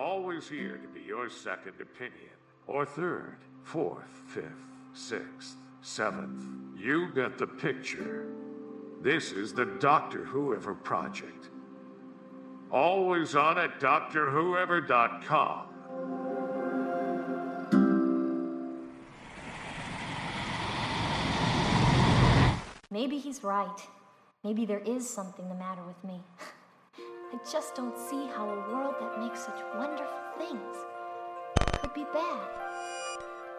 Always here to be your second opinion. Or third, fourth, fifth, sixth, seventh. You get the picture. This is the Doctor Whoever Project. Always on at DoctorWhoever.com. Maybe he's right. Maybe there is something the matter with me. I just don't see how a world that makes such wonderful things could be bad.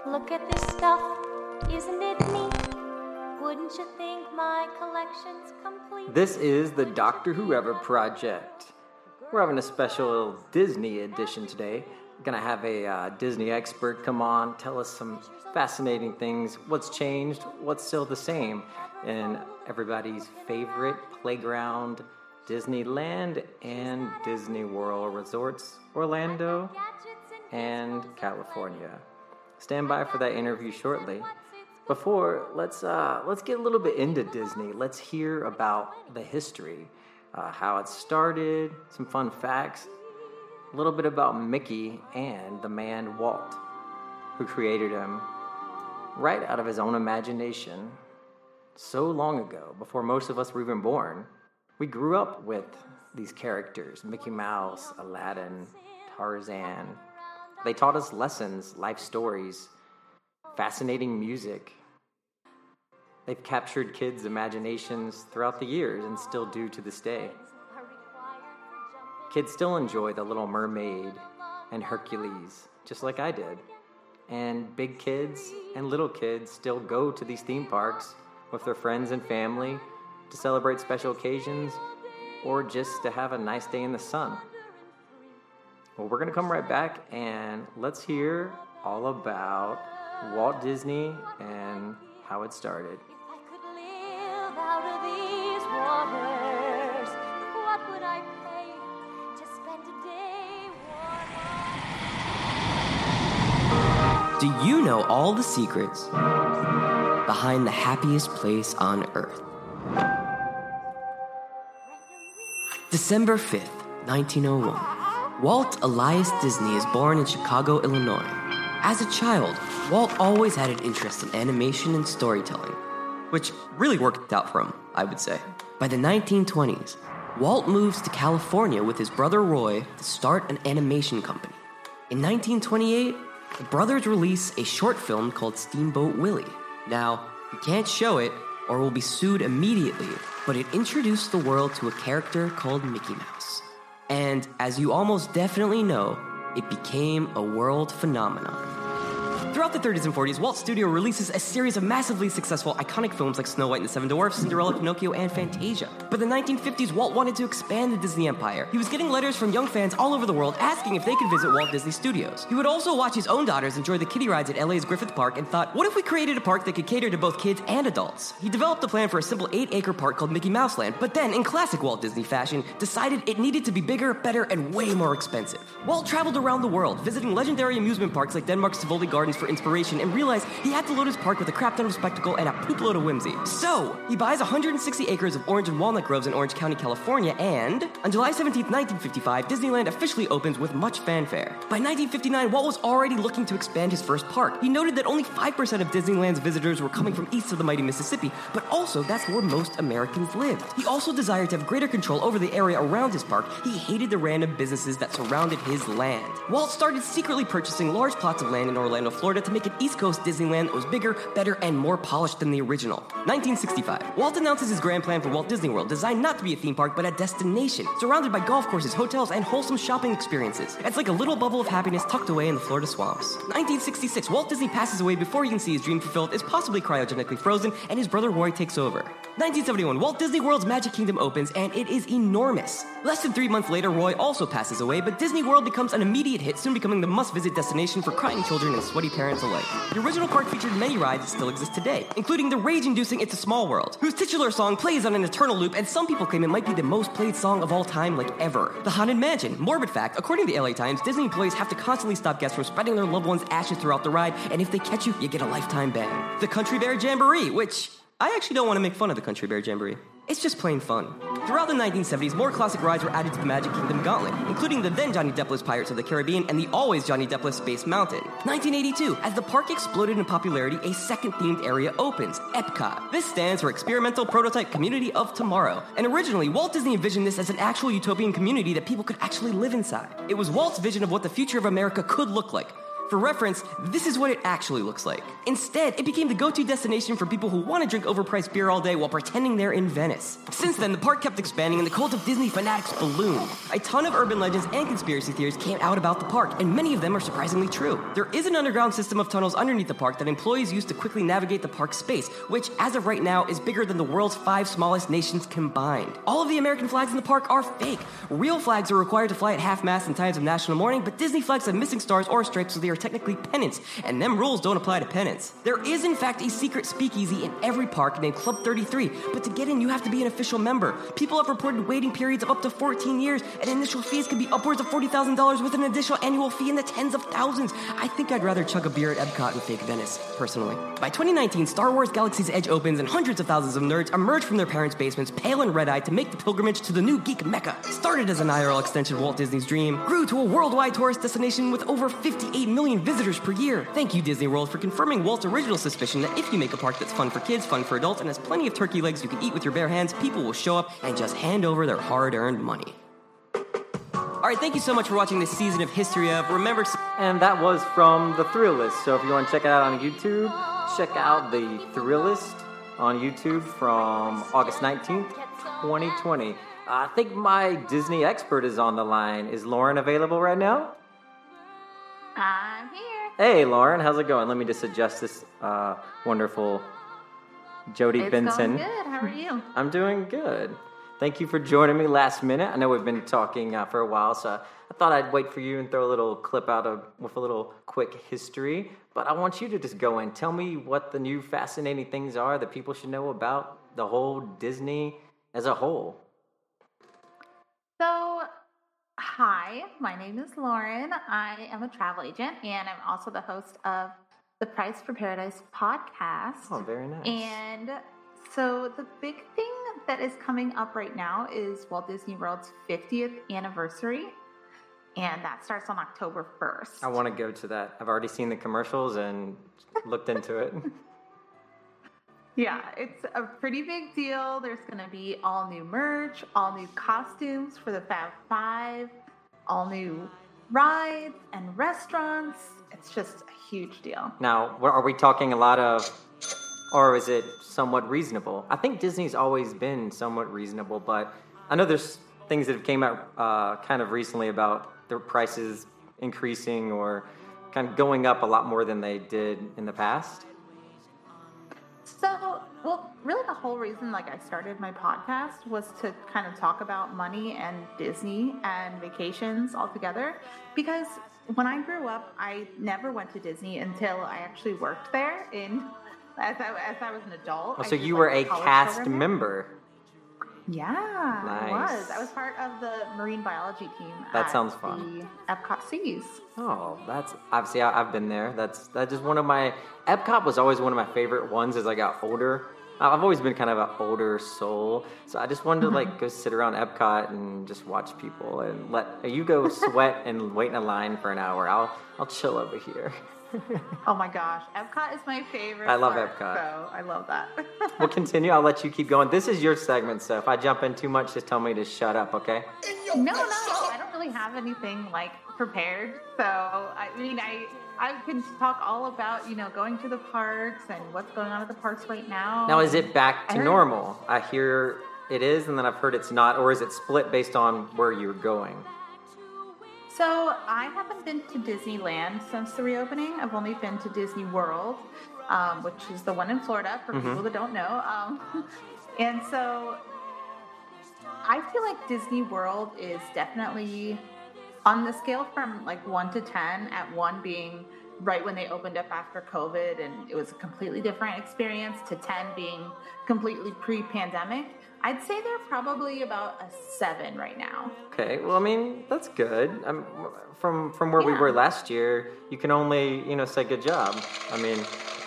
Look at this stuff, isn't it neat? Wouldn't you think my collection's complete? This is the Doctor Whoever Project. We're having a special Disney edition today. Gonna have a uh, Disney expert come on, tell us some fascinating things. What's changed? What's still the same? And everybody's favorite playground, Disneyland and Disney World resorts, Orlando and California. Stand by for that interview shortly. Before, let's uh, let's get a little bit into Disney. Let's hear about the history, uh, how it started, some fun facts, a little bit about Mickey and the man Walt, who created him right out of his own imagination so long ago, before most of us were even born. We grew up with these characters Mickey Mouse, Aladdin, Tarzan. They taught us lessons, life stories, fascinating music. They've captured kids' imaginations throughout the years and still do to this day. Kids still enjoy The Little Mermaid and Hercules, just like I did. And big kids and little kids still go to these theme parks with their friends and family to celebrate special occasions or just to have a nice day in the sun. Well, we're going to come right back and let's hear all about Walt Disney and how it started. If I could live out of these waters, what would I pay to spend a day warm? Do you know all the secrets behind the happiest place on earth? December 5th, 1901. Walt Elias Disney is born in Chicago, Illinois. As a child, Walt always had an interest in animation and storytelling, which really worked out for him, I would say. By the 1920s, Walt moves to California with his brother Roy to start an animation company. In 1928, the brothers release a short film called Steamboat Willie. Now, you can't show it or will be sued immediately, but it introduced the world to a character called Mickey Mouse. And as you almost definitely know, it became a world phenomenon. Throughout the 30s and 40s, Walt Studio releases a series of massively successful iconic films like Snow White and the Seven Dwarfs, Cinderella, Pinocchio, and Fantasia. But the 1950s, Walt wanted to expand the Disney empire. He was getting letters from young fans all over the world asking if they could visit Walt Disney Studios. He would also watch his own daughters enjoy the kiddie rides at LA's Griffith Park and thought, what if we created a park that could cater to both kids and adults? He developed a plan for a simple 8 acre park called Mickey Mouse Land, but then, in classic Walt Disney fashion, decided it needed to be bigger, better, and way more expensive. Walt traveled around the world, visiting legendary amusement parks like Denmark's Tivoli Gardens for inspiration and realized he had to load his park with a crap ton of spectacle and a poop load of whimsy. So, he buys 160 acres of orange and walnut groves in Orange County, California, and on July 17, 1955, Disneyland officially opens with much fanfare. By 1959, Walt was already looking to expand his first park. He noted that only 5% of Disneyland's visitors were coming from east of the mighty Mississippi, but also that's where most Americans lived. He also desired to have greater control over the area around his park. He hated the random businesses that surrounded his land. Walt started secretly purchasing large plots of land in Orlando, Florida to make an East Coast Disneyland that was bigger, better, and more polished than the original. 1965. Walt announces his grand plan for Walt Disney World, designed not to be a theme park, but a destination, surrounded by golf courses, hotels, and wholesome shopping experiences. It's like a little bubble of happiness tucked away in the Florida swamps. 1966. Walt Disney passes away before he can see his dream fulfilled, is possibly cryogenically frozen, and his brother Roy takes over. 1971. Walt Disney World's Magic Kingdom opens, and it is enormous. Less than three months later, Roy also passes away, but Disney World becomes an immediate hit, soon becoming the must-visit destination for crying children and sweaty parents alike. The original park featured many rides that still exist today, including the rage-inducing It's a Small World, whose titular song plays on an eternal loop, and some people claim it might be the most played song of all time, like ever. The Haunted Mansion. Morbid fact, according to the LA Times, Disney employees have to constantly stop guests from spreading their loved ones' ashes throughout the ride, and if they catch you, you get a lifetime ban. The Country Bear Jamboree, which I actually don't want to make fun of the Country Bear Jamboree. It's just plain fun. Throughout the 1970s, more classic rides were added to the Magic Kingdom Gauntlet, including the then Johnny Deppless Pirates of the Caribbean and the always Johnny Deppless Space Mountain. 1982, as the park exploded in popularity, a second themed area opens, Epcot. This stands for Experimental Prototype Community of Tomorrow. And originally, Walt Disney envisioned this as an actual utopian community that people could actually live inside. It was Walt's vision of what the future of America could look like. For reference, this is what it actually looks like. Instead, it became the go to destination for people who want to drink overpriced beer all day while pretending they're in Venice. Since then, the park kept expanding and the cult of Disney fanatics ballooned. A ton of urban legends and conspiracy theories came out about the park, and many of them are surprisingly true. There is an underground system of tunnels underneath the park that employees use to quickly navigate the park's space, which, as of right now, is bigger than the world's five smallest nations combined. All of the American flags in the park are fake. Real flags are required to fly at half mast in times of national mourning, but Disney flags have missing stars or stripes, so they are technically pennants, and them rules don't apply to pennants. There is, in fact, a secret speakeasy in every park named Club 33, but to get in, you have to be an official member. People have reported waiting periods of up to 14 years, and initial fees can be upwards of $40,000 with an additional annual fee in the tens of thousands. I think I'd rather chug a beer at Epcot and fake Venice, personally. By 2019, Star Wars Galaxy's Edge opens, and hundreds of thousands of nerds emerge from their parents' basements, pale and red eyed, to make the pilgrimage to the new geek mecca. Started as an IRL extension of Walt Disney's dream, grew to a worldwide tourist destination with over 58 million visitors per year. Thank you, Disney World, for confirming Walt's original suspicion that if you make a park that's fun for kids, fun for adults, and has plenty of turkey legs you can eat with your bare hands, people will show up and just hand over their hard earned money. All right, thank you so much for watching this season of History of. Remember, And that was from The Thrillist. So if you want to check it out on YouTube, check out The Thrillist on YouTube from August 19th, 2020. I think my Disney expert is on the line. Is Lauren available right now? I'm here. Hey, Lauren, how's it going? Let me just adjust this uh, wonderful Jody It's Benson. going good. How are you? I'm doing good. Thank you for joining me last minute. I know we've been talking uh, for a while, so I thought I'd wait for you and throw a little clip out of with a little quick history. But I want you to just go and tell me what the new fascinating things are that people should know about the whole Disney as a whole. Hi, my name is Lauren. I am a travel agent and I'm also the host of the Price for Paradise podcast. Oh, very nice. And so, the big thing that is coming up right now is Walt Disney World's 50th anniversary. And that starts on October 1st. I want to go to that. I've already seen the commercials and looked into it. Yeah, it's a pretty big deal. There's going to be all new merch, all new costumes for the Fab Five, all new rides and restaurants. It's just a huge deal. Now, are we talking a lot of, or is it somewhat reasonable? I think Disney's always been somewhat reasonable, but I know there's things that have came out uh, kind of recently about their prices increasing or kind of going up a lot more than they did in the past. So, well, really, the whole reason like I started my podcast was to kind of talk about money and Disney and vacations all together, Because when I grew up, I never went to Disney until I actually worked there. In as I, as I was an adult. Oh, so you like, were a cast program member. Yeah, I was. I was part of the marine biology team. That at sounds fun. The Epcot Seas. Oh, that's obviously I, I've been there. That's that's just one of my Epcot was always one of my favorite ones as I got older. I've always been kind of an older soul, so I just wanted to like mm-hmm. go sit around Epcot and just watch people and let you go sweat and wait in a line for an hour. I'll I'll chill over here. Oh my gosh, Epcot is my favorite. I love park, Epcot. So I love that. We'll continue. I'll let you keep going. This is your segment, so if I jump in too much, just tell me to shut up, okay? no, no, I don't really have anything like prepared. So I mean, I I can talk all about you know going to the parks and what's going on at the parks right now. Now, is it back to heard- normal? I hear it is, and then I've heard it's not, or is it split based on where you're going? So I haven't been to Disneyland since the reopening. I've only been to Disney World, um, which is the one in Florida for people that don't know. Um, and so I feel like Disney World is definitely on the scale from like one to ten, at one being right when they opened up after COVID and it was a completely different experience, to ten being completely pre-pandemic. I'd say they're probably about a seven right now. Okay, well, I mean that's good. Um, from from where we were last year, you can only you know say good job. I mean,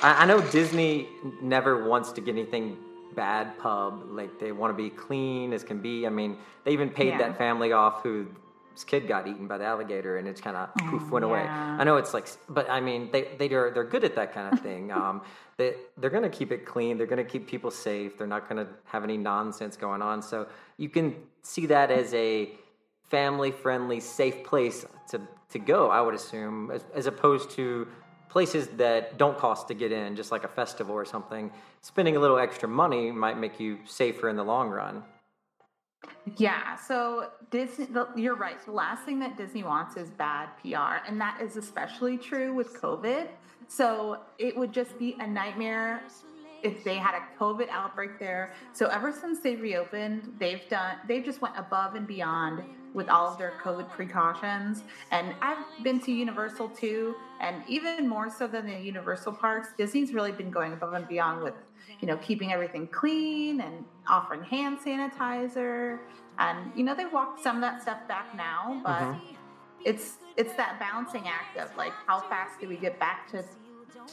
I, I know Disney never wants to get anything bad pub. Like they want to be clean as can be. I mean, they even paid Yeah. that family off who his kid got eaten by the alligator and it's kind of poof went away. I know it's like, but I mean, they they are they're good at that kind of thing. um, they they're gonna keep it clean. They're gonna keep people safe. They're not gonna have any nonsense going on. So you can see that as a family friendly, safe place to to go. I would assume, as, as opposed to places that don't cost to get in, just like a festival or something. Spending a little extra money might make you safer in the long run. Yeah, so Disney, you're right. The last thing that Disney wants is bad PR, and that is especially true with COVID. So it would just be a nightmare if they had a COVID outbreak there. So ever since they reopened, they've done they've just went above and beyond with all of their COVID precautions. And I've been to Universal too, and even more so than the Universal parks, Disney's really been going above and beyond with you know keeping everything clean and offering hand sanitizer. And you know they've walked some of that stuff back now, but mm-hmm. it's it's that balancing act of like how fast do we get back to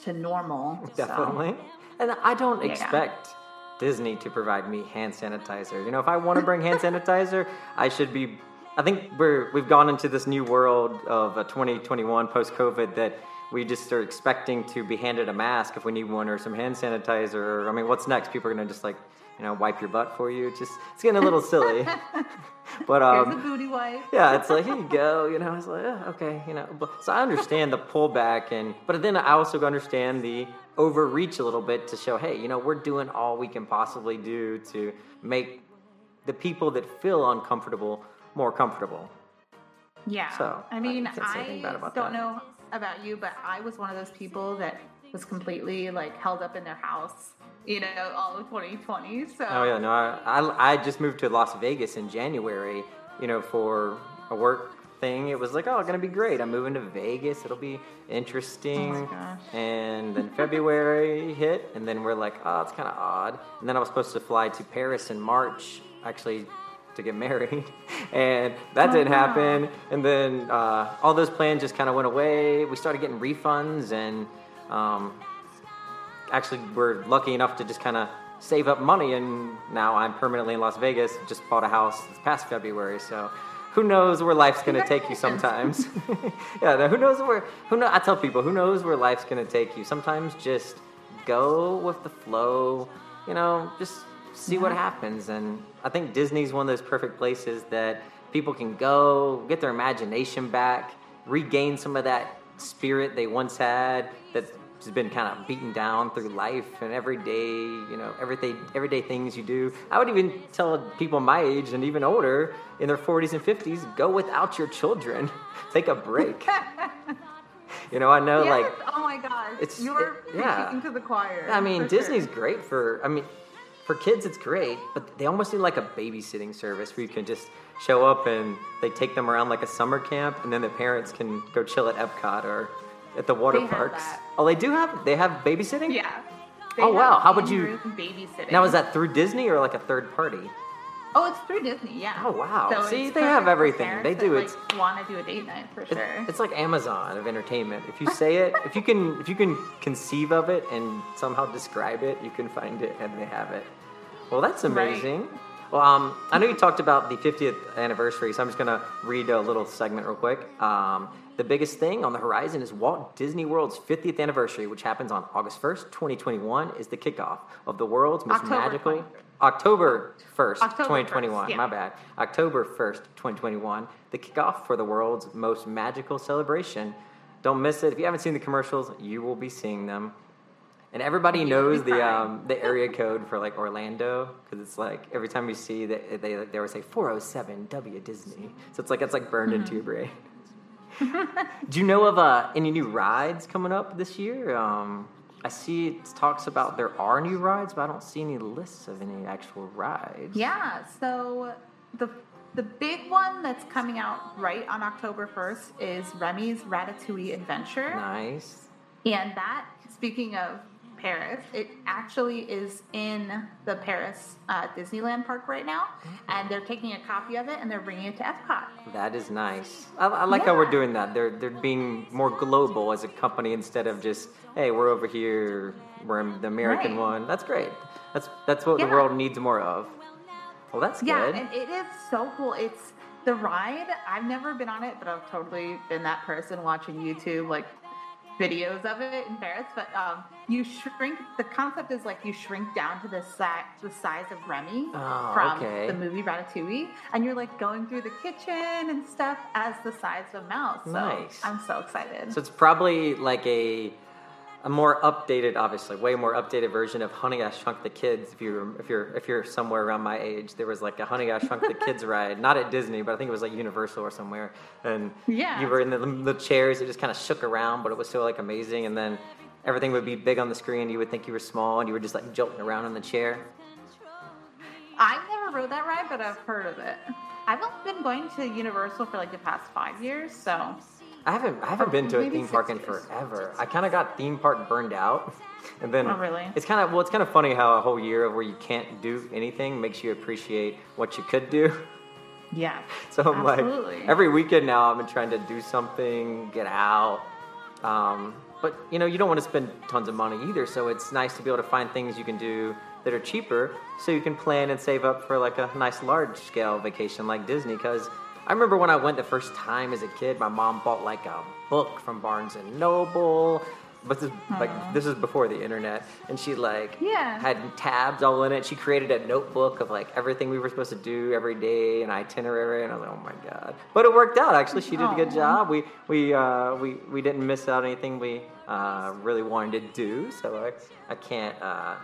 to normal? So- Definitely. And I don't Yeah. expect Disney to provide me hand sanitizer. You know, if I want to bring hand sanitizer, I should be. I think we're we've gone into this new world of uh, 2021 post COVID that we just are expecting to be handed a mask if we need one or some hand sanitizer. Or, I mean, what's next? People are gonna just like you know wipe your butt for you. It's just it's getting a little silly. but Here's um, a booty wipe. yeah, it's like here you go. You know, it's like oh, okay, you know. So I understand the pullback, and but then I also understand the overreach a little bit to show, hey, you know, we're doing all we can possibly do to make the people that feel uncomfortable more comfortable. Yeah. So, I uh, mean, I can't say anything bad I about don't that. know about you, but I was one of those people that was completely like held up in their house, you know, all of 2020. So Oh yeah, no, I, I I just moved to Las Vegas in January, you know, for a work thing. It was like, oh, it's gonna be great. I'm moving to Vegas. It'll be interesting. Oh my gosh. And then February hit, and then we're like, oh, it's kind of odd. And then I was supposed to fly to Paris in March, actually, to get married, and that Oh, didn't wow. happen. And then uh, all those plans just kind of went away. We started getting refunds, and um, actually we're lucky enough to just kind of save up money. And now i'm permanently in las vegas. Just bought a house this past february. So who knows where life's going to take you sometimes. Yeah who knows where who know i tell people who knows where life's going to take you? Sometimes just go with the flow you know just see what happens and i think disney's one of those perfect places that people can go get their imagination back regain some of that spirit they once had that's been kind of beaten down through life and everyday, you know, everyday everyday things you do. I would even tell people my age and even older in their 40s and 50s, go without your children. Take a break. you know, I know Yes, like oh my gosh, it's- you're it- yeah. preaching to the choir. I mean, Disney's sure. great for. I mean, for kids, it's great, but they almost need like a babysitting service where you can just show up and they take them around like a summer camp, and then the parents can go chill at Epcot or at the water They parks. Oh, they do have. They have babysitting. Yeah. Oh, they Oh, wow. How would you- babysitting? Now is that through Disney or like a third party? Oh, it's through Disney. Yeah. Oh, wow. So See, they have everything. They that, do. Like, It's- want to do a date night for It- sure. It's like Amazon of entertainment. If you say it, if you can, if you can conceive of it and somehow describe it, you can find it, and they have it. Well, that's Right. amazing. Well, um, I know you talked about the 50th anniversary, so I'm just gonna read a little segment real quick. Um, the biggest thing on the horizon is Walt Disney World's 50th anniversary, which happens on August 1st, 2021, is the kickoff of the world's most October magical. 21st. October 1st, October 2021. 1st, yeah. My bad. October 1st, 2021, the kickoff for the world's most magical celebration. Don't miss it. If you haven't seen the commercials, you will be seeing them. And everybody knows the um, the area code for like Orlando because it's like every time you see that they they always say 407 W Disney. So it's like it's like burned into your brain. Do you know of uh, any new rides coming up this year? Um, I see it talks about there are new rides, but I don't see any lists of any actual rides. Yeah, so the the big one that's coming out right on October 1st is Remy's Ratatouille Adventure. Nice. And that, speaking of Paris. It actually is in the Paris uh, Disneyland park right now, and they're taking a copy of it and they're bringing it to Epcot. That is nice. I, I like how we're doing that. They're they're being more global as a company instead of just hey, we're over here, we're the American Right. one. That's great. That's that's what the world needs more of. Well, that's Yeah, good. and it is so cool. It's the ride. I've never been on it, but I've totally been that person watching YouTube like videos of it in Paris. But um, you shrink. The concept is like you shrink down to the size the size of Remy Oh, from okay. the movie Ratatouille, and you're like going through the kitchen and stuff as the size of a mouse. So Nice. I'm so excited. So it's probably like a a more updated, obviously, way more updated version of Honey I Shrunk the Kids. If you're if you're if you're somewhere around my age, there was like a Honey I Shrunk the Kids ride, not at Disney, but I think it was like Universal or somewhere. And Yeah. you were in the, the chairs, it just kind of shook around, but it was so like amazing. And then everything would be big on the screen. You would think you were small, and you were just like jolting around in the chair. I've never rode that ride, but I've heard of it. I've only been going to Universal for like the past five years, so I haven't I haven't been to a theme park in forever. I kind of got theme park burned out, and then Oh, really? it's kind of well, it's kind of funny how a whole year of where you can't do anything makes you appreciate what you could do. yeah. So I'm Absolutely. like every weekend now I've been trying to do something, get out. Um, but you know you don't want to spend tons of money either, so it's nice to be able to find things you can do that are cheaper, so you can plan and save up for like a nice large scale vacation like Disney. Because I remember when I went the first time as a kid, my mom bought like a book from Barnes and Noble. But this, like this is before the internet, and she like Yeah. had tabs all in it. She created a notebook of like everything we were supposed to do every day, an itinerary, and I was like, oh my god! But it worked out. Actually, she did a good job. We we uh, we we didn't miss out anything we uh, really wanted to do. So I I can't uh,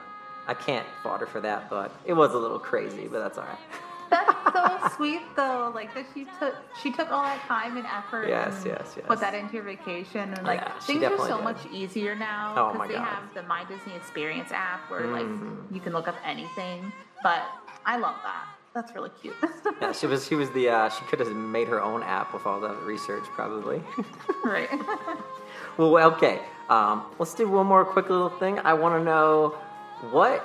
I can't fault her for that. But it was a little crazy, but that's all right. That's so sweet though. Like that she took she took all that time and effort Yes, and yes, yes. put that into your vacation and like Yeah, things are so did. much easier now Oh, because my they God. have the My Disney Experience app where like Mhm. you can look up anything. But I love that. That's really cute. Yeah, she was she was the uh, she could have made her own app with all that research probably. right. Well, okay. Um, let's do one more quick little thing. I want to know what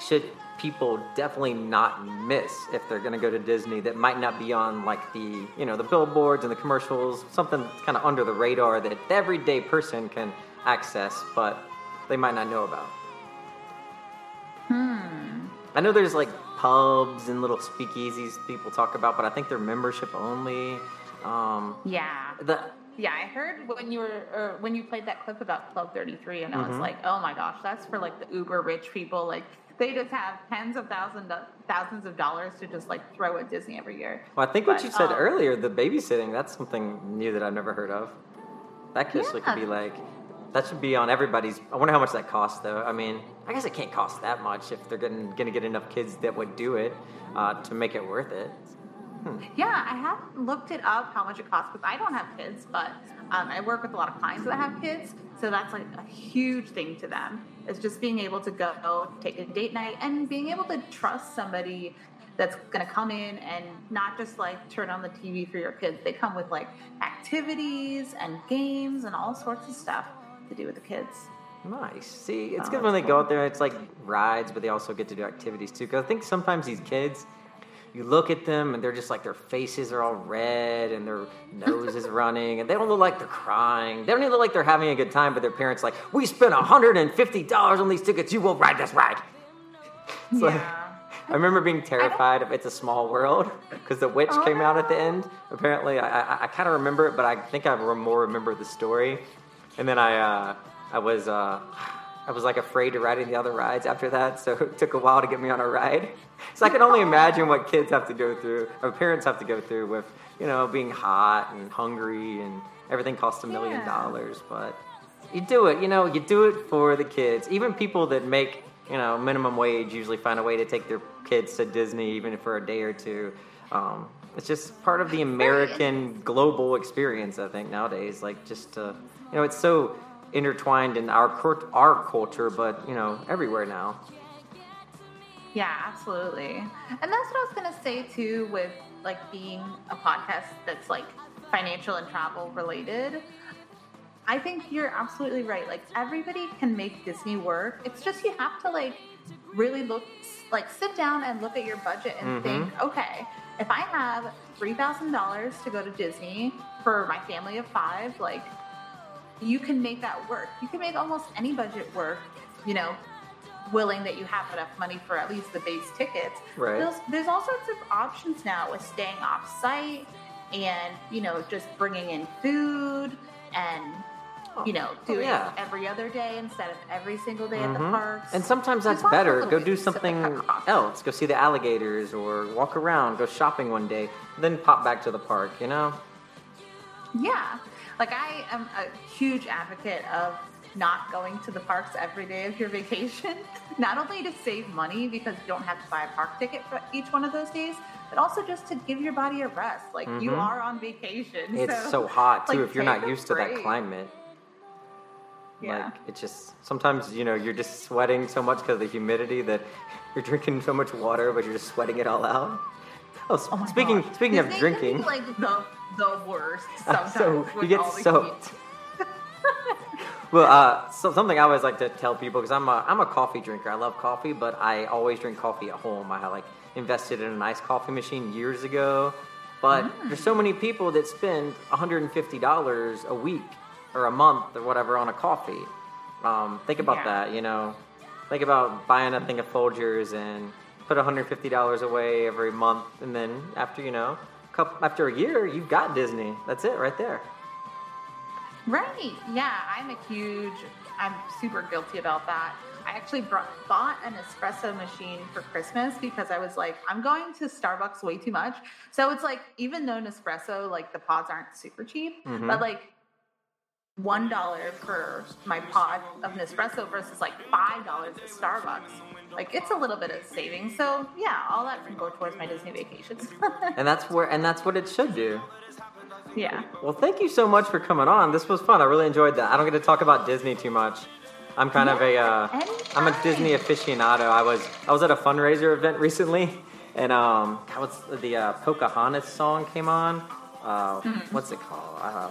should people definitely not miss if they're going to go to Disney that might not be on like the you know the billboards and the commercials, something that's kind of under the radar that the everyday person can access, but they might not know about. Hmm. I know there's like pubs and little speakeasies people talk about, but I think they're membership only. Um, Yeah. the, Yeah, I heard when you were when you played that clip about Club 33, and I Mm-hmm. was like, oh my gosh, that's for like the uber rich people. Like they just have tens of thousands thousands of dollars to just like throw at Disney every year. Well, I think what you said um, earlier, the babysitting, that's something new that I've never heard of. That could, actually could be like, that should be on everybody's. I wonder how much that costs, though. I mean, I guess it can't cost that much if they're going to get enough kids that would do it uh, to make it worth it. Yeah, I haven't looked it up how much it costs because I don't have kids, but um, I work with a lot of clients that have kids, so that's like a huge thing to them. Is just being able to go take a date night and being able to trust somebody that's going to come in and not just like turn on the TV for your kids. They come with like activities and games and all sorts of stuff to do with the kids. Nice. See, it's Oh, good when they that's go out there. It's like rides, but they also get to do activities too. Because I think sometimes these kids, you look at them and they're just like their faces are all red and their nose is running, and they don't look like they're crying. They don't even look like they're having a good time. But their parents like, we spent hundred and fifty dollars on these tickets. You will ride this ride. It's like- yeah. I remember being terrified of It's a Small World because the witch Oh, came out at the end. Apparently, I, I, I kind of remember it, but I think I more remember the story. And then I, uh, I was, uh, I was like afraid to ride any other rides after that, so it took a while to get me on a ride. So I can only imagine what kids have to go through, or parents have to go through with, you know, being hot and hungry and everything costs a million Yeah. dollars. But you do it, you know, you do it for the kids. Even people that make, you know, minimum wage usually find a way to take their kids to Disney, even for a day or two. Um, it's just part of the American global experience, I think, nowadays. Like, just, uh, you know, it's so intertwined in our our culture, but, you know, everywhere now. Yeah, absolutely. And that's what I was going to say too with like being a podcast that's like financial and travel related. I think you're absolutely right. Like everybody can make Disney work. It's just you have to like really look like sit down and look at your budget and Mhm. think, okay, if I have three thousand dollars to go to Disney for my family of five, like you can make that work. You can make almost any budget work, you know, willing that you have enough money for at least the base tickets. Right. There's, there's all sorts of options now with staying off site and, you know, just bringing in food and, you know, Oh, doing yeah. it every other day instead of every single day at the Mhm. parks. And sometimes that's better. Go do something else. Go see the alligators or walk around, go shopping one day, then pop back to the park, you know? Yeah. Like I am a huge advocate of not going to the parks every day of your vacation, not only to save money because you don't have to buy a park ticket for each one of those days, but also just to give your body a rest. Like you Mhm. are on vacation. It's so hot too like, if you're not used to that climate. Yeah. Like it's just sometimes you know you're just sweating so much because of the humidity that you're drinking so much water, but you're just sweating it all out. Oh, s- Oh my speaking God. speaking of can be, drinking, like the the worst sometimes. so you get all the soaked. Well, uh, so something I always like to tell people because I'm a I'm a coffee drinker. I love coffee, but I always drink coffee at home. I like invested in a nice coffee machine years ago. But Mm. there's so many people that spend 150 dollars a week or a month or whatever on a coffee. Um, think about Yeah. that. You know, think about buying a thing of Folgers and put 150 dollars away every month, and then after you know, couple, after a year, you've got Disney. That's it right there. Right. Yeah, I'm a huge. I'm super guilty about that. I actually brought, bought an espresso machine for Christmas because I was like, I'm going to Starbucks way too much. So it's like, even though Nespresso, like the pods aren't super cheap, Mhm. but like one dollar for my pod of Nespresso versus like five dollars at Starbucks. Like it's a little bit of savings. So yeah, all that can go towards my Disney vacations. And that's where and that's what it should do. yeah. Well, thank you so much for coming on. This was fun. I really enjoyed that. I don't get to talk about Disney too much. I'm kind of a uh, I'm a. Disney aficionado. I was I was at a fundraiser event recently, and um, what's the uh, Pocahontas song came on. Uh, Mm-hmm. What's it called? Uh,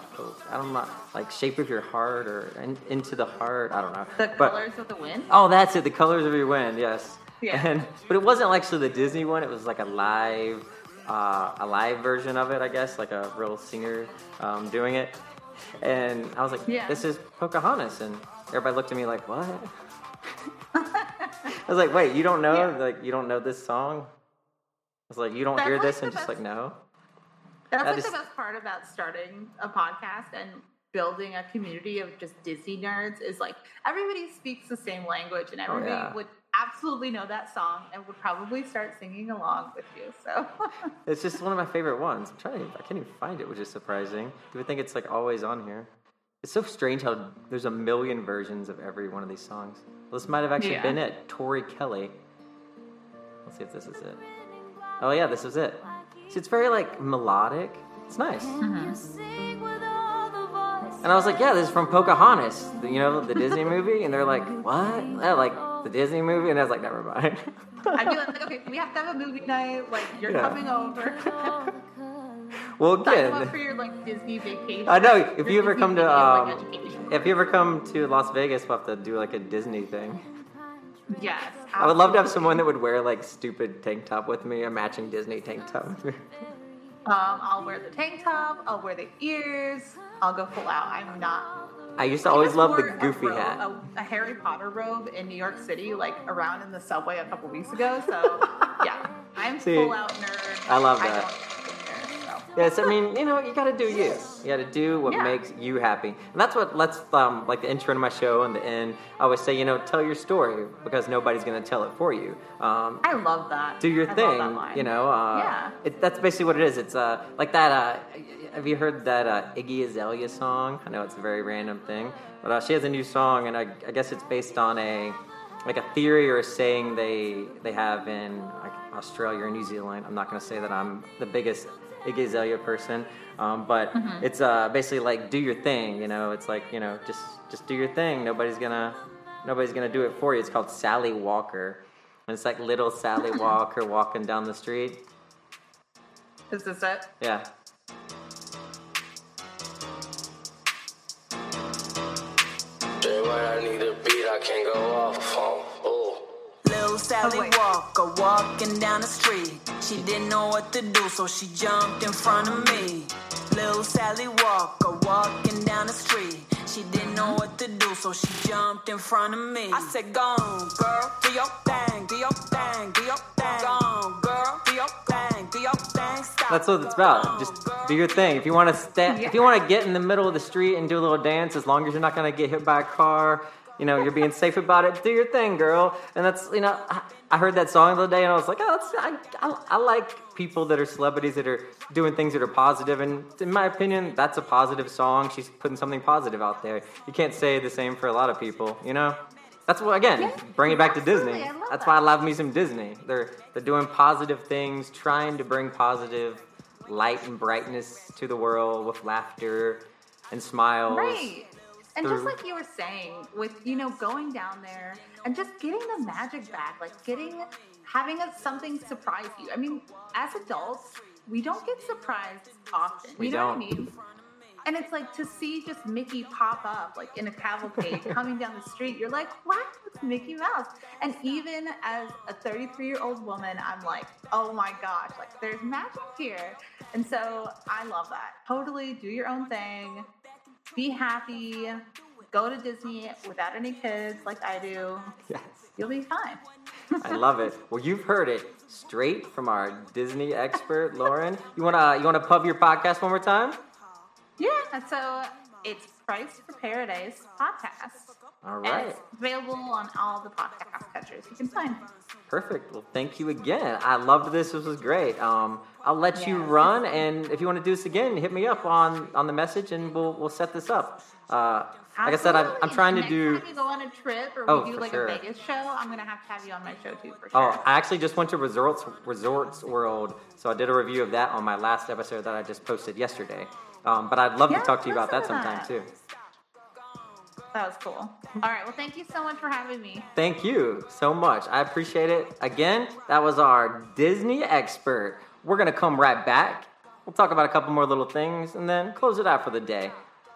I don't know, like Shape of Your Heart or in, Into the Heart. I don't know. The But- colors of the wind. Oh, that's it. The Colors of Your Wind. Yes. Yeah. And but it wasn't actually the Disney one. It was like a live, uh, a live version of it. I guess like a real singer um, doing it. And I was like, Yeah. "This is Pocahontas," and everybody looked at me like, "What?" I was like, "Wait, you don't know? Yeah. Like, you don't know this song?" I was like, "You don't That's hear this?" And just best- like, "No." That's That like is- the best part about starting a podcast and building a community of just Disney nerds is like everybody speaks the same language and oh, everybody Oh, yeah. would absolutely know that song and would probably start singing along with you. So It's just one of my favorite ones. I'm trying. To, I can't even find it, which is surprising. You would think it's like always on here. It's so strange how there's a million versions of every one of these songs. Well, this might have actually Yeah. been it. Tori Kelly. Let's see if this is it. Oh yeah, this is it. See, it's very like melodic. It's nice. And I was like, yeah, this is from Pocahontas, you know, the Disney movie. And they're like, what? Yeah, like the Disney movie. And I was like, never mind. I'd be like, okay, we have to have a movie night. Like you're Yeah. coming over. well, Sign them up again. for your like Disney vacation. I know. If your you ever Disney come to video, um, like, if you ever come to Las Vegas, we'll have to do like a Disney thing. Yes, I would love to have someone that would wear like stupid tank top with me, a matching Disney tank top. with me. Um, I'll wear the tank top. I'll wear the ears. I'll go full out. I'm not I used to I always love the wore a goofy robe- hat. A, a Harry Potter robe in New York City, like around in the subway a couple weeks ago. So yeah, I'm See, full out nerd. I love that. so. Yes, I mean, you know, you gotta do you. You gotta do what Yeah. makes you happy. And that's what lets, um, like the intro to my show and the end, I always say, you know, tell your story because nobody's gonna tell it for you. Um, I love that. do your I thing, you know. Uh, Yeah. It, that's basically what it is. It's uh, like that. Uh, have you heard that uh, Iggy Azalea song? I know it's a very random thing, but uh, she has a new song, and I, I guess it's based on a like a theory or a saying they they have in like Australia or New Zealand. I'm not going to say that I'm the biggest Iggy Azalea person, um, but Mm-hmm. it's uh, basically like do your thing. You know, it's like you know just just do your thing. Nobody's gonna nobody's gonna do it for you. It's called Sally Walker. And it's like little Sally Walker walking down the street. Is this it? Yeah. but I need a beat I can go off on. Ooh. Little Sally Oh. Walker walking down the street. She didn't know what to do, so she jumped in front of me. Little Sally Walker walking down the street. She didn't know what to do, so she jumped in front of me. I said, Go on, girl, do your thing, do your thing, do your thing. Go on, girl, do your thing, do your thing. Stop. That's what it's about. Just do your thing. If you want to sta- if you want to get in the middle of the street and do a little dance, as long as you're not gonna get hit by a car, you know, you're being safe about it. Do your thing, girl. And that's you know, I, I heard that song the other day and I was like, oh, that's, I, I, I like people that are celebrities that are doing things that are positive. And in my opinion, that's a positive song. She's putting something positive out there. You can't say the same for a lot of people, you know. That's what again, Yeah, bring it back to. Disney. That's that. why I love me some Disney. They're they're doing positive things, trying to bring positive light and brightness to the world with laughter and smiles. Right. And just like you were saying, with you know going down there and just getting the magic back, like getting having a, something surprise you. I mean, as adults, we don't get surprised often. We you know don't. what I mean? And it's like to see just Mickey pop up like in a cavalcade coming down the street. You're like, wow, it's Mickey Mouse. And even as a 33 year old woman, I'm like, oh my gosh, like there's magic here. And so I love that. Totally do your own thing be happy, go to Disney without any kids like I do. Yes. You'll be fine. I love it. Well, you've heard it straight from our Disney expert, Lauren. You wanna you wanna pub your podcast one more time? Yeah, so it's Price for Paradise podcast. All And it's available on all the podcast catchers you can find. Perfect. Well, thank you again. I loved this. This was great. Um, I'll let you run, and if you want to do this again, hit me up on on the message, and we'll we'll set this up. Uh, like I said, I'm, I'm trying to do. Next time you go on a trip or Oh, we do like sure. a Vegas show, I'm gonna have to have you on my show too for sure. Oh, I actually just went to Resorts Resorts World, so I did a review of that on my last episode that I just posted yesterday. Um, but I'd love Yeah, to talk to you about that sometime that. too. That was cool. All right, well, thank you so much for having me. Thank you so much. I appreciate it. Again, that was our Disney expert. We're gonna come right back. We'll talk about a couple more little things and then close it out for the day.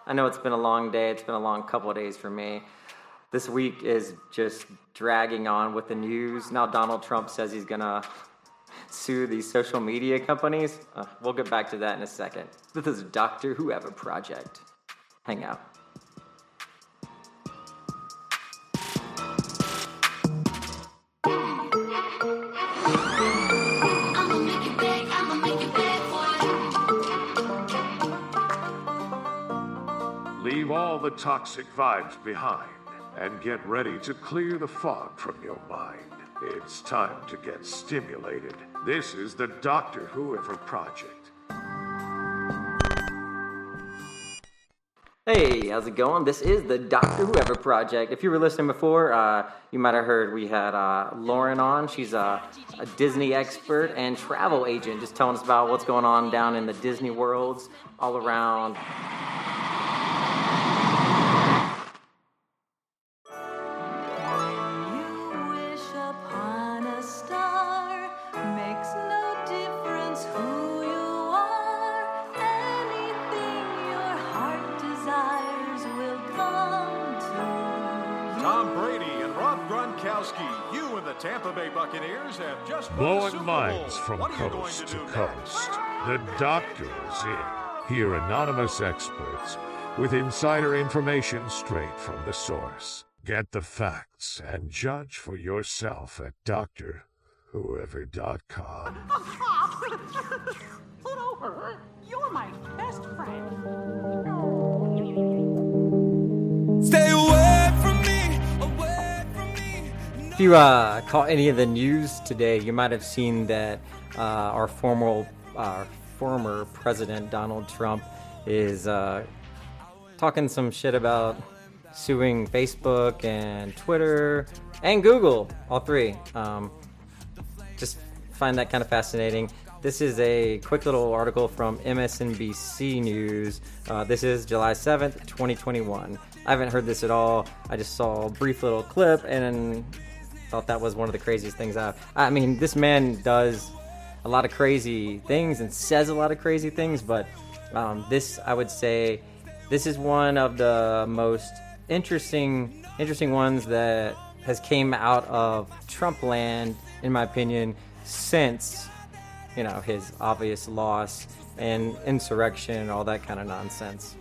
I know it's been a long day. It's been a long couple of days for me. This week is just dragging on with the news. Now Donald Trump says he's gonna sue these social media companies. Uh, we'll get back to that in a second. This is Doctor Whoever Project. Hang out. All the toxic vibes behind and get ready to clear the fog from your mind. It's time to get stimulated. This is the Doctor Whoever Project. Hey, how's it going? This is the Doctor Whoever Project. If you were listening before, uh, you might have heard we had uh, Lauren on. She's a, a Disney expert and travel agent, just telling us about what's going on down in the Disney worlds all around. Tom Brady and Rob Gronkowski, you and the Tampa Bay Buccaneers have just won the Super Blowing minds from what are you coast to to coast. The Doctor is in. Hear anonymous experts with insider information straight from the source. Get the facts and judge for yourself at drwhoever.com. Pull oh, over. You're my best friend. Stay away If you uh, caught any of the news today, you might have seen that uh, our former, former president Donald Trump is uh, talking some shit about suing Facebook and Twitter and Google, all three. Um, just find that kind of fascinating. This is a quick little article from MSNBC News. Uh, this is July 7th, 2021. I haven't heard this at all. I just saw a brief little clip and thought that was one of the craziest things I've. I mean, this man does a lot of crazy things and says a lot of crazy things, but um, this, I would say, this is one of the most interesting, interesting ones that has came out of Trump land, in my opinion, since you know his obvious loss and insurrection and all that kind of nonsense.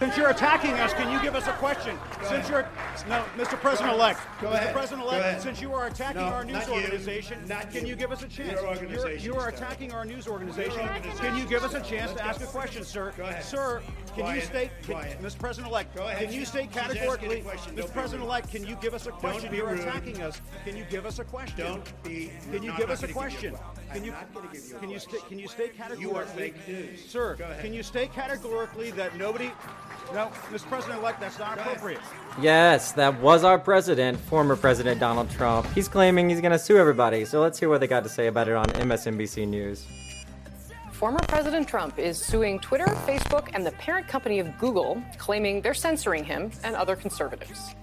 Since you're attacking us, can you give us a question? Go since ahead. you're no, Mr. President-elect, Go Mr. President-elect, since you are attacking No, our news not you. organization, Not can you. you give us a chance? You're, you are attacking our news organization. Can you give us a chance to terrible. ask a question, sir? Sir, can you state, can, Mr. President-elect, Go ahead. can you state She's asking a categorically. Mr. President-elect, can you give us a question? be You're rude. attacking us. Can you give us a question? Don't be- Can you give us a gonna give you question? Can you not gonna give you a can you state can you state categorically? You are fake news. Sir, can you state categorically that nobody? No, Mr. President-elect, that's not appropriate. Yes, that was our president, former President Donald Trump. He's claiming he's going to sue everybody. So let's hear what they got to say about it on MSNBC News. Former President Trump is suing Twitter, Facebook, and the parent company of Google, claiming they're censoring him and other conservatives.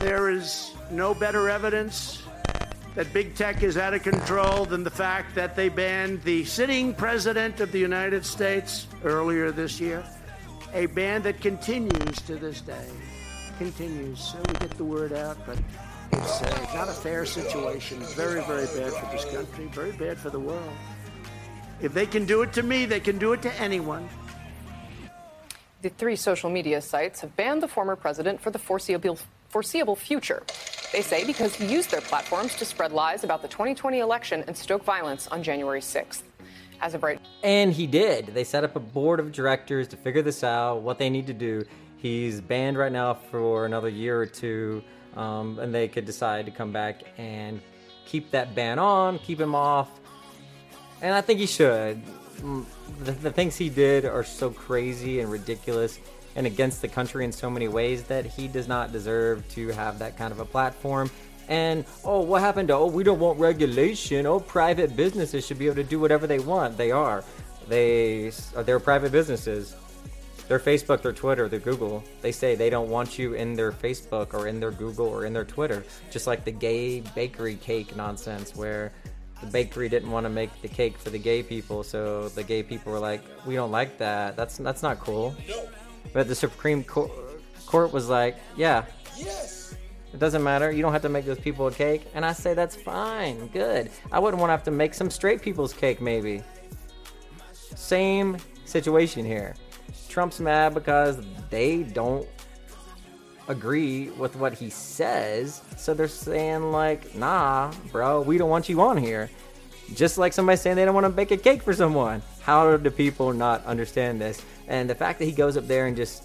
There is no better evidence that big tech is out of control than the fact that they banned the sitting president of the United States earlier this year. A ban that continues to this day. Continues. So we get the word out, but it's uh, not a fair situation. Very, very bad for this country, very bad for the world. If they can do it to me, they can do it to anyone. The three social media sites have banned the former president for the foreseeable, foreseeable future. They say because he used their platforms to spread lies about the 2020 election and stoke violence on January 6th. As of right And he did. They set up a board of directors to figure this out, what they need to do. He's banned right now for another year or two, um, and they could decide to come back and keep that ban on, keep him off. And I think he should. Mm, The, the things he did are so crazy and ridiculous and against the country in so many ways that he does not deserve to have that kind of a platform. And oh, what happened to oh, we don't want regulation. Oh, private businesses should be able to do whatever they want. They are. They are they're private businesses. Their Facebook, their Twitter, their Google. They say they don't want you in their Facebook or in their Google or in their Twitter. Just like the gay bakery cake nonsense, where the bakery didn't want to make the cake for the gay people, so the gay people were like, "We don't like that. That's that's not cool." But the Supreme Court, Court was like, "Yeah, Yes. it doesn't matter. You don't have to make those people a cake." And I say that's fine, good. I wouldn't want to have to make some straight people's cake, maybe. Same situation here. Trump's mad because they don't agree with what he says. So they're saying, like, nah, bro, we don't want you on here. Just like somebody saying they don't want to bake a cake for someone. How do people not understand this? And the fact that he goes up there and just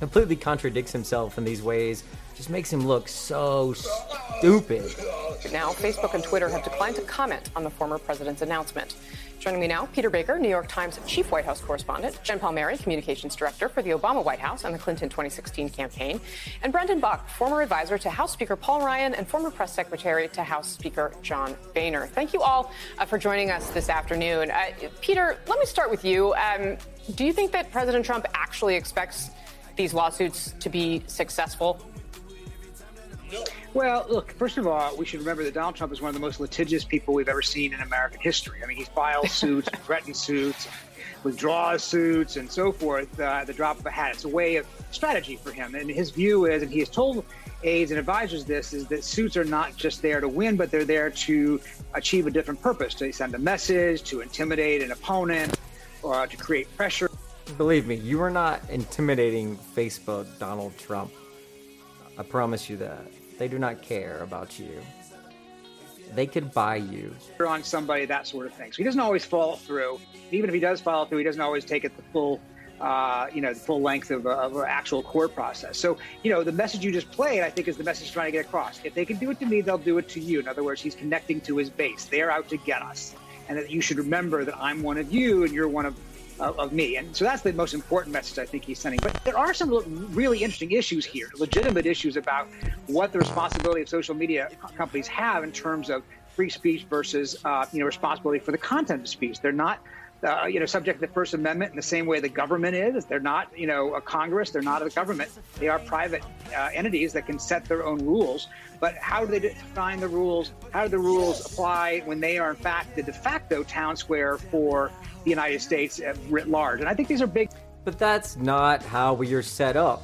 completely contradicts himself in these ways just makes him look so stupid. now, Facebook and Twitter have declined to comment on the former president's announcement. Joining me now, Peter Baker, New York Times chief White House correspondent, Jen Palmieri, communications director for the Obama White House and the Clinton 2016 campaign, and Brendan Buck, former advisor to House Speaker Paul Ryan and former press secretary to House Speaker John Boehner. Thank you all uh, for joining us this afternoon. Uh, Peter, let me start with you. Um, do you think that President Trump actually expects these lawsuits to be successful? Well, look, first of all, we should remember that Donald Trump is one of the most litigious people we've ever seen in American history. I mean, he files suits, threatens suits, withdraws suits, and so forth uh, at the drop of a hat. It's a way of strategy for him. And his view is, and he has told aides and advisors this, is that suits are not just there to win, but they're there to achieve a different purpose, to send a message, to intimidate an opponent, or to create pressure. Believe me, you are not intimidating Facebook Donald Trump. I promise you that. They do not care about you. They could buy you. on somebody, that sort of thing. So he doesn't always follow through. Even if he does follow through, he doesn't always take it the full, uh, you know, the full length of, uh, of an actual court process. So, you know, the message you just played, I think, is the message trying to get across. If they can do it to me, they'll do it to you. In other words, he's connecting to his base. They're out to get us, and that you should remember that I'm one of you and you're one of of, of me. And so that's the most important message I think he's sending. But there are some really interesting issues here, legitimate issues about what the responsibility of social media companies have in terms of free speech versus, uh, you know, responsibility for the content of speech. They're not. Uh, you know, subject to the First Amendment in the same way the government is. They're not, you know, a Congress. They're not a government. They are private uh, entities that can set their own rules. But how do they define the rules? How do the rules apply when they are, in fact, the de facto town square for the United States writ large? And I think these are big. But that's not how we are set up.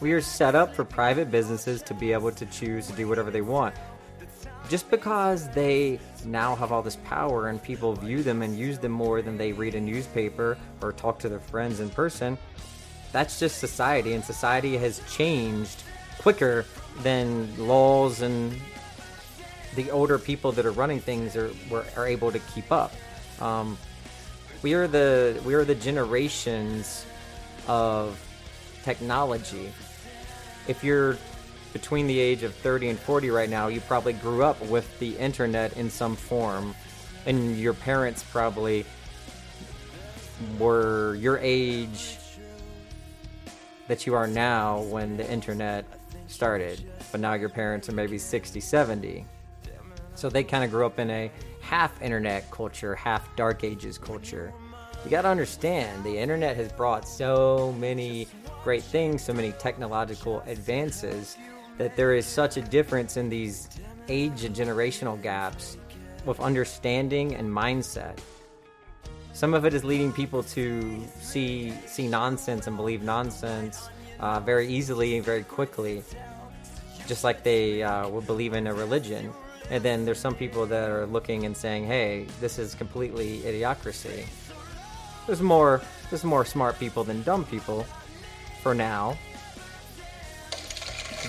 We are set up for private businesses to be able to choose to do whatever they want. Just because they now have all this power and people view them and use them more than they read a newspaper or talk to their friends in person, that's just society, and society has changed quicker than laws and the older people that are running things are were, are able to keep up. Um, we are the we are the generations of technology. If you're between the age of 30 and 40 right now, you probably grew up with the internet in some form, and your parents probably were your age that you are now when the internet started, but now your parents are maybe 60, 70. So they kind of grew up in a half internet culture, half dark ages culture. You got to understand, the internet has brought so many great things, so many technological advances, that there is such a difference in these age and generational gaps with understanding and mindset. Some of it is leading people to see see nonsense and believe nonsense uh, very easily and very quickly, just like they uh, would believe in a religion. And then there's some people that are looking and saying, "Hey, this is completely idiocracy." There's more there's more smart people than dumb people, for now.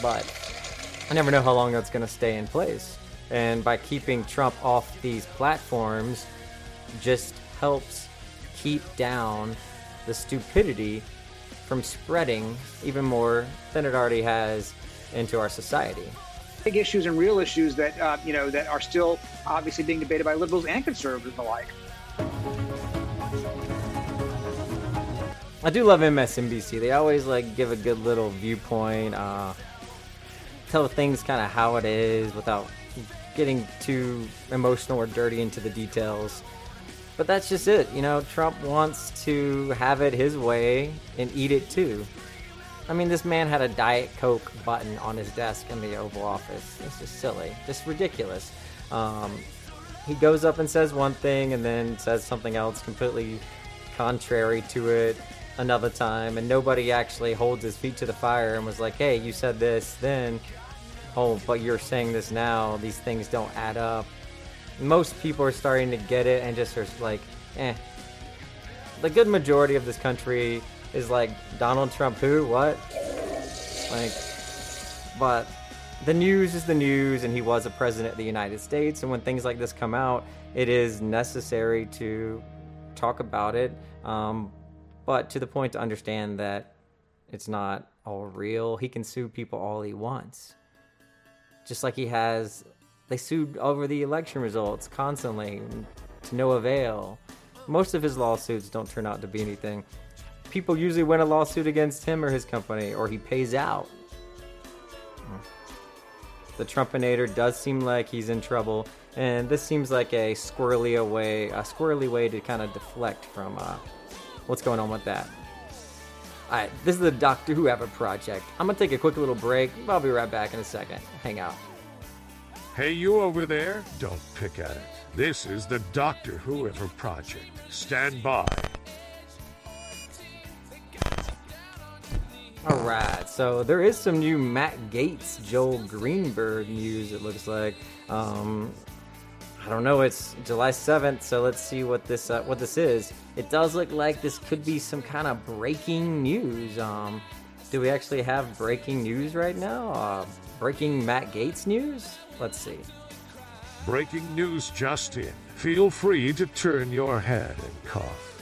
But I never know how long that's going to stay in place. And by keeping Trump off these platforms, just helps keep down the stupidity from spreading even more than it already has into our society. Big issues and real issues that uh, you know that are still obviously being debated by liberals and conservatives alike. I do love MSNBC. They always like give a good little viewpoint, uh, tell things kind of how it is without getting too emotional or dirty into the details. But that's just it. You know, Trump wants to have it his way and eat it too. I mean, this man had a Diet Coke button on his desk in the Oval Office. It's just silly, just ridiculous. Um, he goes up and says one thing and then says something else completely contrary to it another time, and nobody actually holds his feet to the fire and was like, hey, you said this then. Oh, but you're saying this now. These things don't add up. Most people are starting to get it and just are like, eh. The good majority of this country is like, Donald Trump, who? What? Like, but the news is the news, and he was a president of the United States. And when things like this come out, it is necessary to talk about it. Um, but to the point to understand that it's not all real. He can sue people all he wants. Just like he has, they sued over the election results constantly to no avail. Most of his lawsuits don't turn out to be anything. People usually win a lawsuit against him or his company, or he pays out. The Trumpinator does seem like he's in trouble, and this seems like a squirrely way, a squirrely way to kind of deflect from uh, what's going on with that. Alright, this is the Doctor Who Whoever project. I'm gonna take a quick little break. I'll be right back in a second. Hang out. Hey, you over there? Don't pick at it. This is the Doctor Who Whoever project. Stand by. Alright, so there is some new Matt Gaetz, Joel Greenberg news, it looks like. Um, I don't know. It's July 7th, so let's see what this uh, what this is. It does look like this could be some kind of breaking news. Um, do we actually have breaking news right now? Uh, breaking Matt Gaetz news? Let's see. Breaking news Justin. Feel free to turn your head and cough.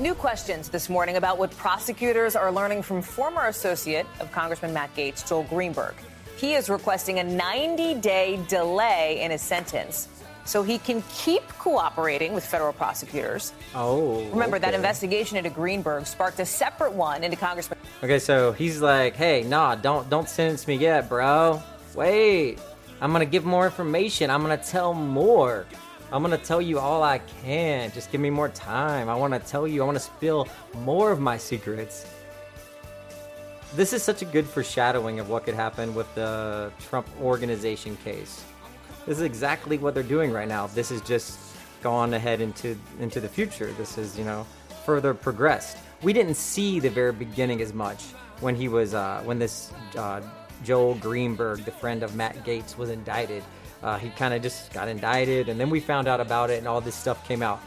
New questions this morning about what prosecutors are learning from former associate of Congressman Matt Gaetz, Joel Greenberg. He is requesting a 90 day delay in his sentence so he can keep cooperating with federal prosecutors. Oh. Remember, okay. that investigation into Greenberg sparked a separate one into Congressman. Okay, so he's like, hey, nah, don't, don't sentence me yet, bro. Wait. I'm going to give more information. I'm going to tell more. I'm to tell you all I can. Just give me more time. I want to tell you, I want to spill more of my secrets this is such a good foreshadowing of what could happen with the Trump organization case. This is exactly what they're doing right now. This is just gone ahead into into the future. This is, you know, further progressed. We didn't see the very beginning as much when he was uh, when this uh, Joel Greenberg, the friend of Matt Gaetz, was indicted. Uh, he kind of just got indicted, and then we found out about it, and all this stuff came out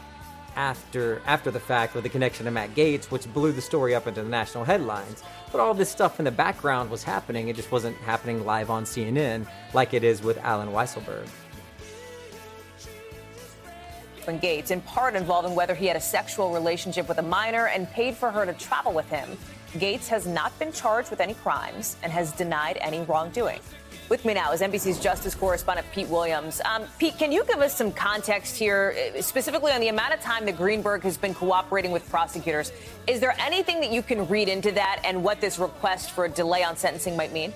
after after the fact with the connection to Matt Gaetz, which blew the story up into the national headlines. But all this stuff in the background was happening; it just wasn't happening live on CNN like it is with Allen Weisselberg. When Gaetz, in part involving whether he had a sexual relationship with a minor and paid for her to travel with him. Gaetz has not been charged with any crimes and has denied any wrongdoing. With me now is NBC's justice correspondent Pete Williams. Um, Pete, can you give us some context here, uh, specifically on the amount of time that Greenberg has been cooperating with prosecutors? Is there anything that you can read into that and what this request for a delay on sentencing might mean?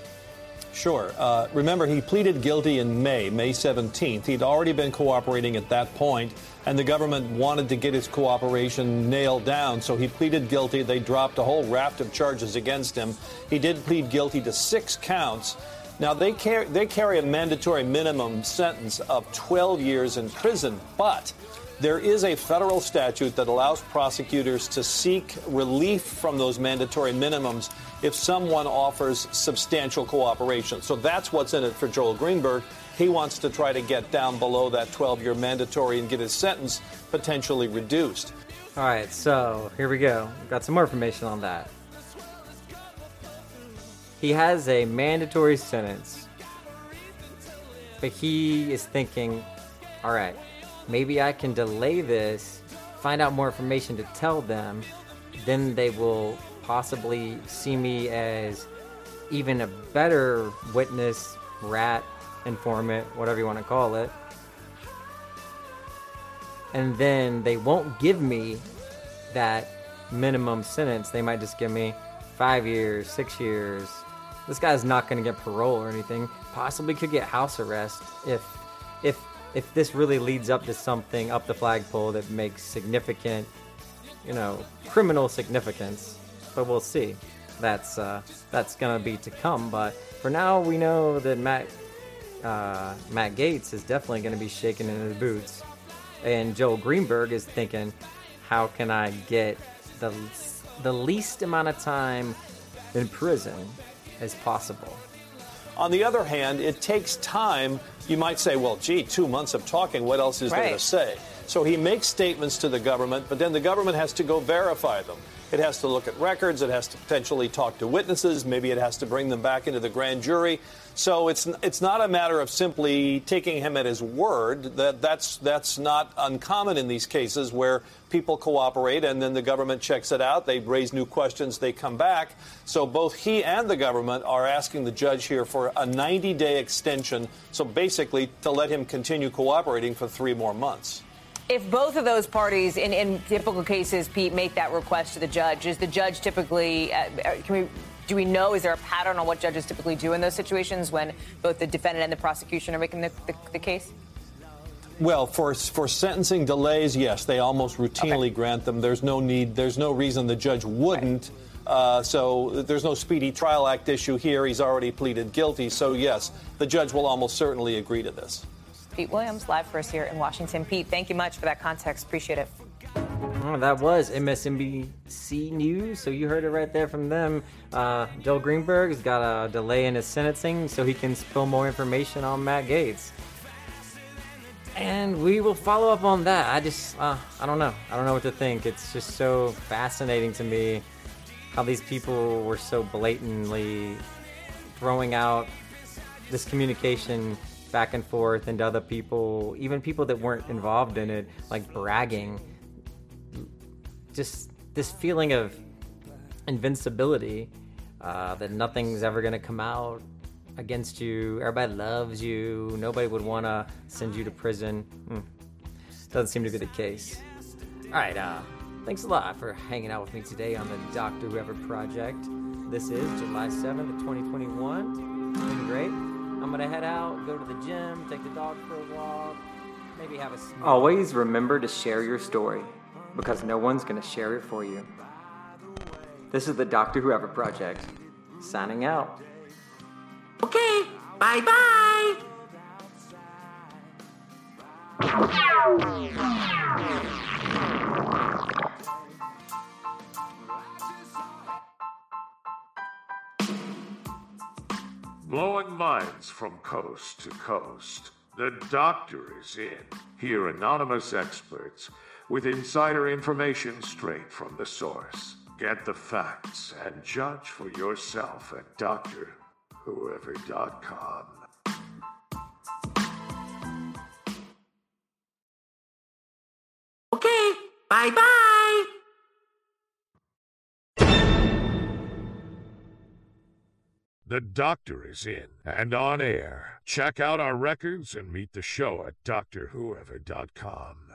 Sure. Uh, remember, he pleaded guilty in May, May 17th. He'd already been cooperating at that point, and the government wanted to get his cooperation nailed down, so he pleaded guilty. They dropped a whole raft of charges against him. He did plead guilty to six counts. Now, they, car- they carry a mandatory minimum sentence of 12 years in prison, but there is a federal statute that allows prosecutors to seek relief from those mandatory minimums if someone offers substantial cooperation. So that's what's in it for Joel Greenberg. He wants to try to get down below that 12 year mandatory and get his sentence potentially reduced. All right, so here we go. Got some more information on that. He has a mandatory sentence, but he is thinking, all right, maybe I can delay this, find out more information to tell them, then they will possibly see me as even a better witness, rat, informant, whatever you want to call it. And then they won't give me that minimum sentence. They might just give me five years, six years. This guy's not going to get parole or anything. Possibly could get house arrest if, if, if this really leads up to something up the flagpole that makes significant, you know, criminal significance. But we'll see. That's uh, that's gonna be to come. But for now, we know that Matt uh, Matt Gaetz is definitely going to be shaking in his boots, and Joel Greenberg is thinking, how can I get the the least amount of time in prison as possible? On the other hand, it takes time. You might say, well, gee, two months of talking, what else is there to say? So he makes statements to the government, but then the government has to go verify them. It has to look at records, it has to potentially talk to witnesses, maybe it has to bring them back into the grand jury. So it's it's not a matter of simply taking him at his word. That that's that's not uncommon in these cases where people cooperate and then the government checks it out, they raise new questions, they come back. So both he and the government are asking the judge here for a 90-day extension, so basically to let him continue cooperating for 3 more months. If both of those parties, in, in typical cases, Pete, make that request to the judge, is the judge typically, uh, can we, do we know, is there a pattern on what judges typically do in those situations when both the defendant and the prosecution are making the, the, the case? Well, for for sentencing delays, yes, they almost routinely grant them. There's no need. There's no reason the judge wouldn't. Uh, so there's no speedy trial act issue here. He's already pleaded guilty. So yes, the judge will almost certainly agree to this. Pete Williams, live for us here in Washington. Pete, thank you much for that context. Appreciate it. Oh, that was MSNBC News. So you heard it right there from them. Uh, Joel Greenberg has got a delay in his sentencing so he can spill more information on Matt Gaetz. And we will follow up on that. I just, uh, I don't know. I don't know what to think. It's just so fascinating to me how these people were so blatantly throwing out this communication back and forth into other people, even people that weren't involved in it, like bragging. Just this feeling of invincibility uh, that nothing's ever going to come out against you. Everybody loves you. Nobody would want to send you to prison. Hmm. Doesn't seem to be the case. All right. Uh, thanks a lot for hanging out with me today on the Doctor Whoever project. This is July 7th, 2021. Been great. I'm going to head out, go to the gym, take the dog for a walk, maybe have a. Always remember to share your story because no one's going to share it for you. This is the Doctor Whoever Project, signing out. Okay, bye bye. Blowing minds from coast to coast. The doctor is in. Hear anonymous experts with insider information straight from the source. Get the facts and judge for yourself at drwhoever.com. Okay, bye bye. The doctor is in and on air. Check out our records and meet the show at drwhoever.com.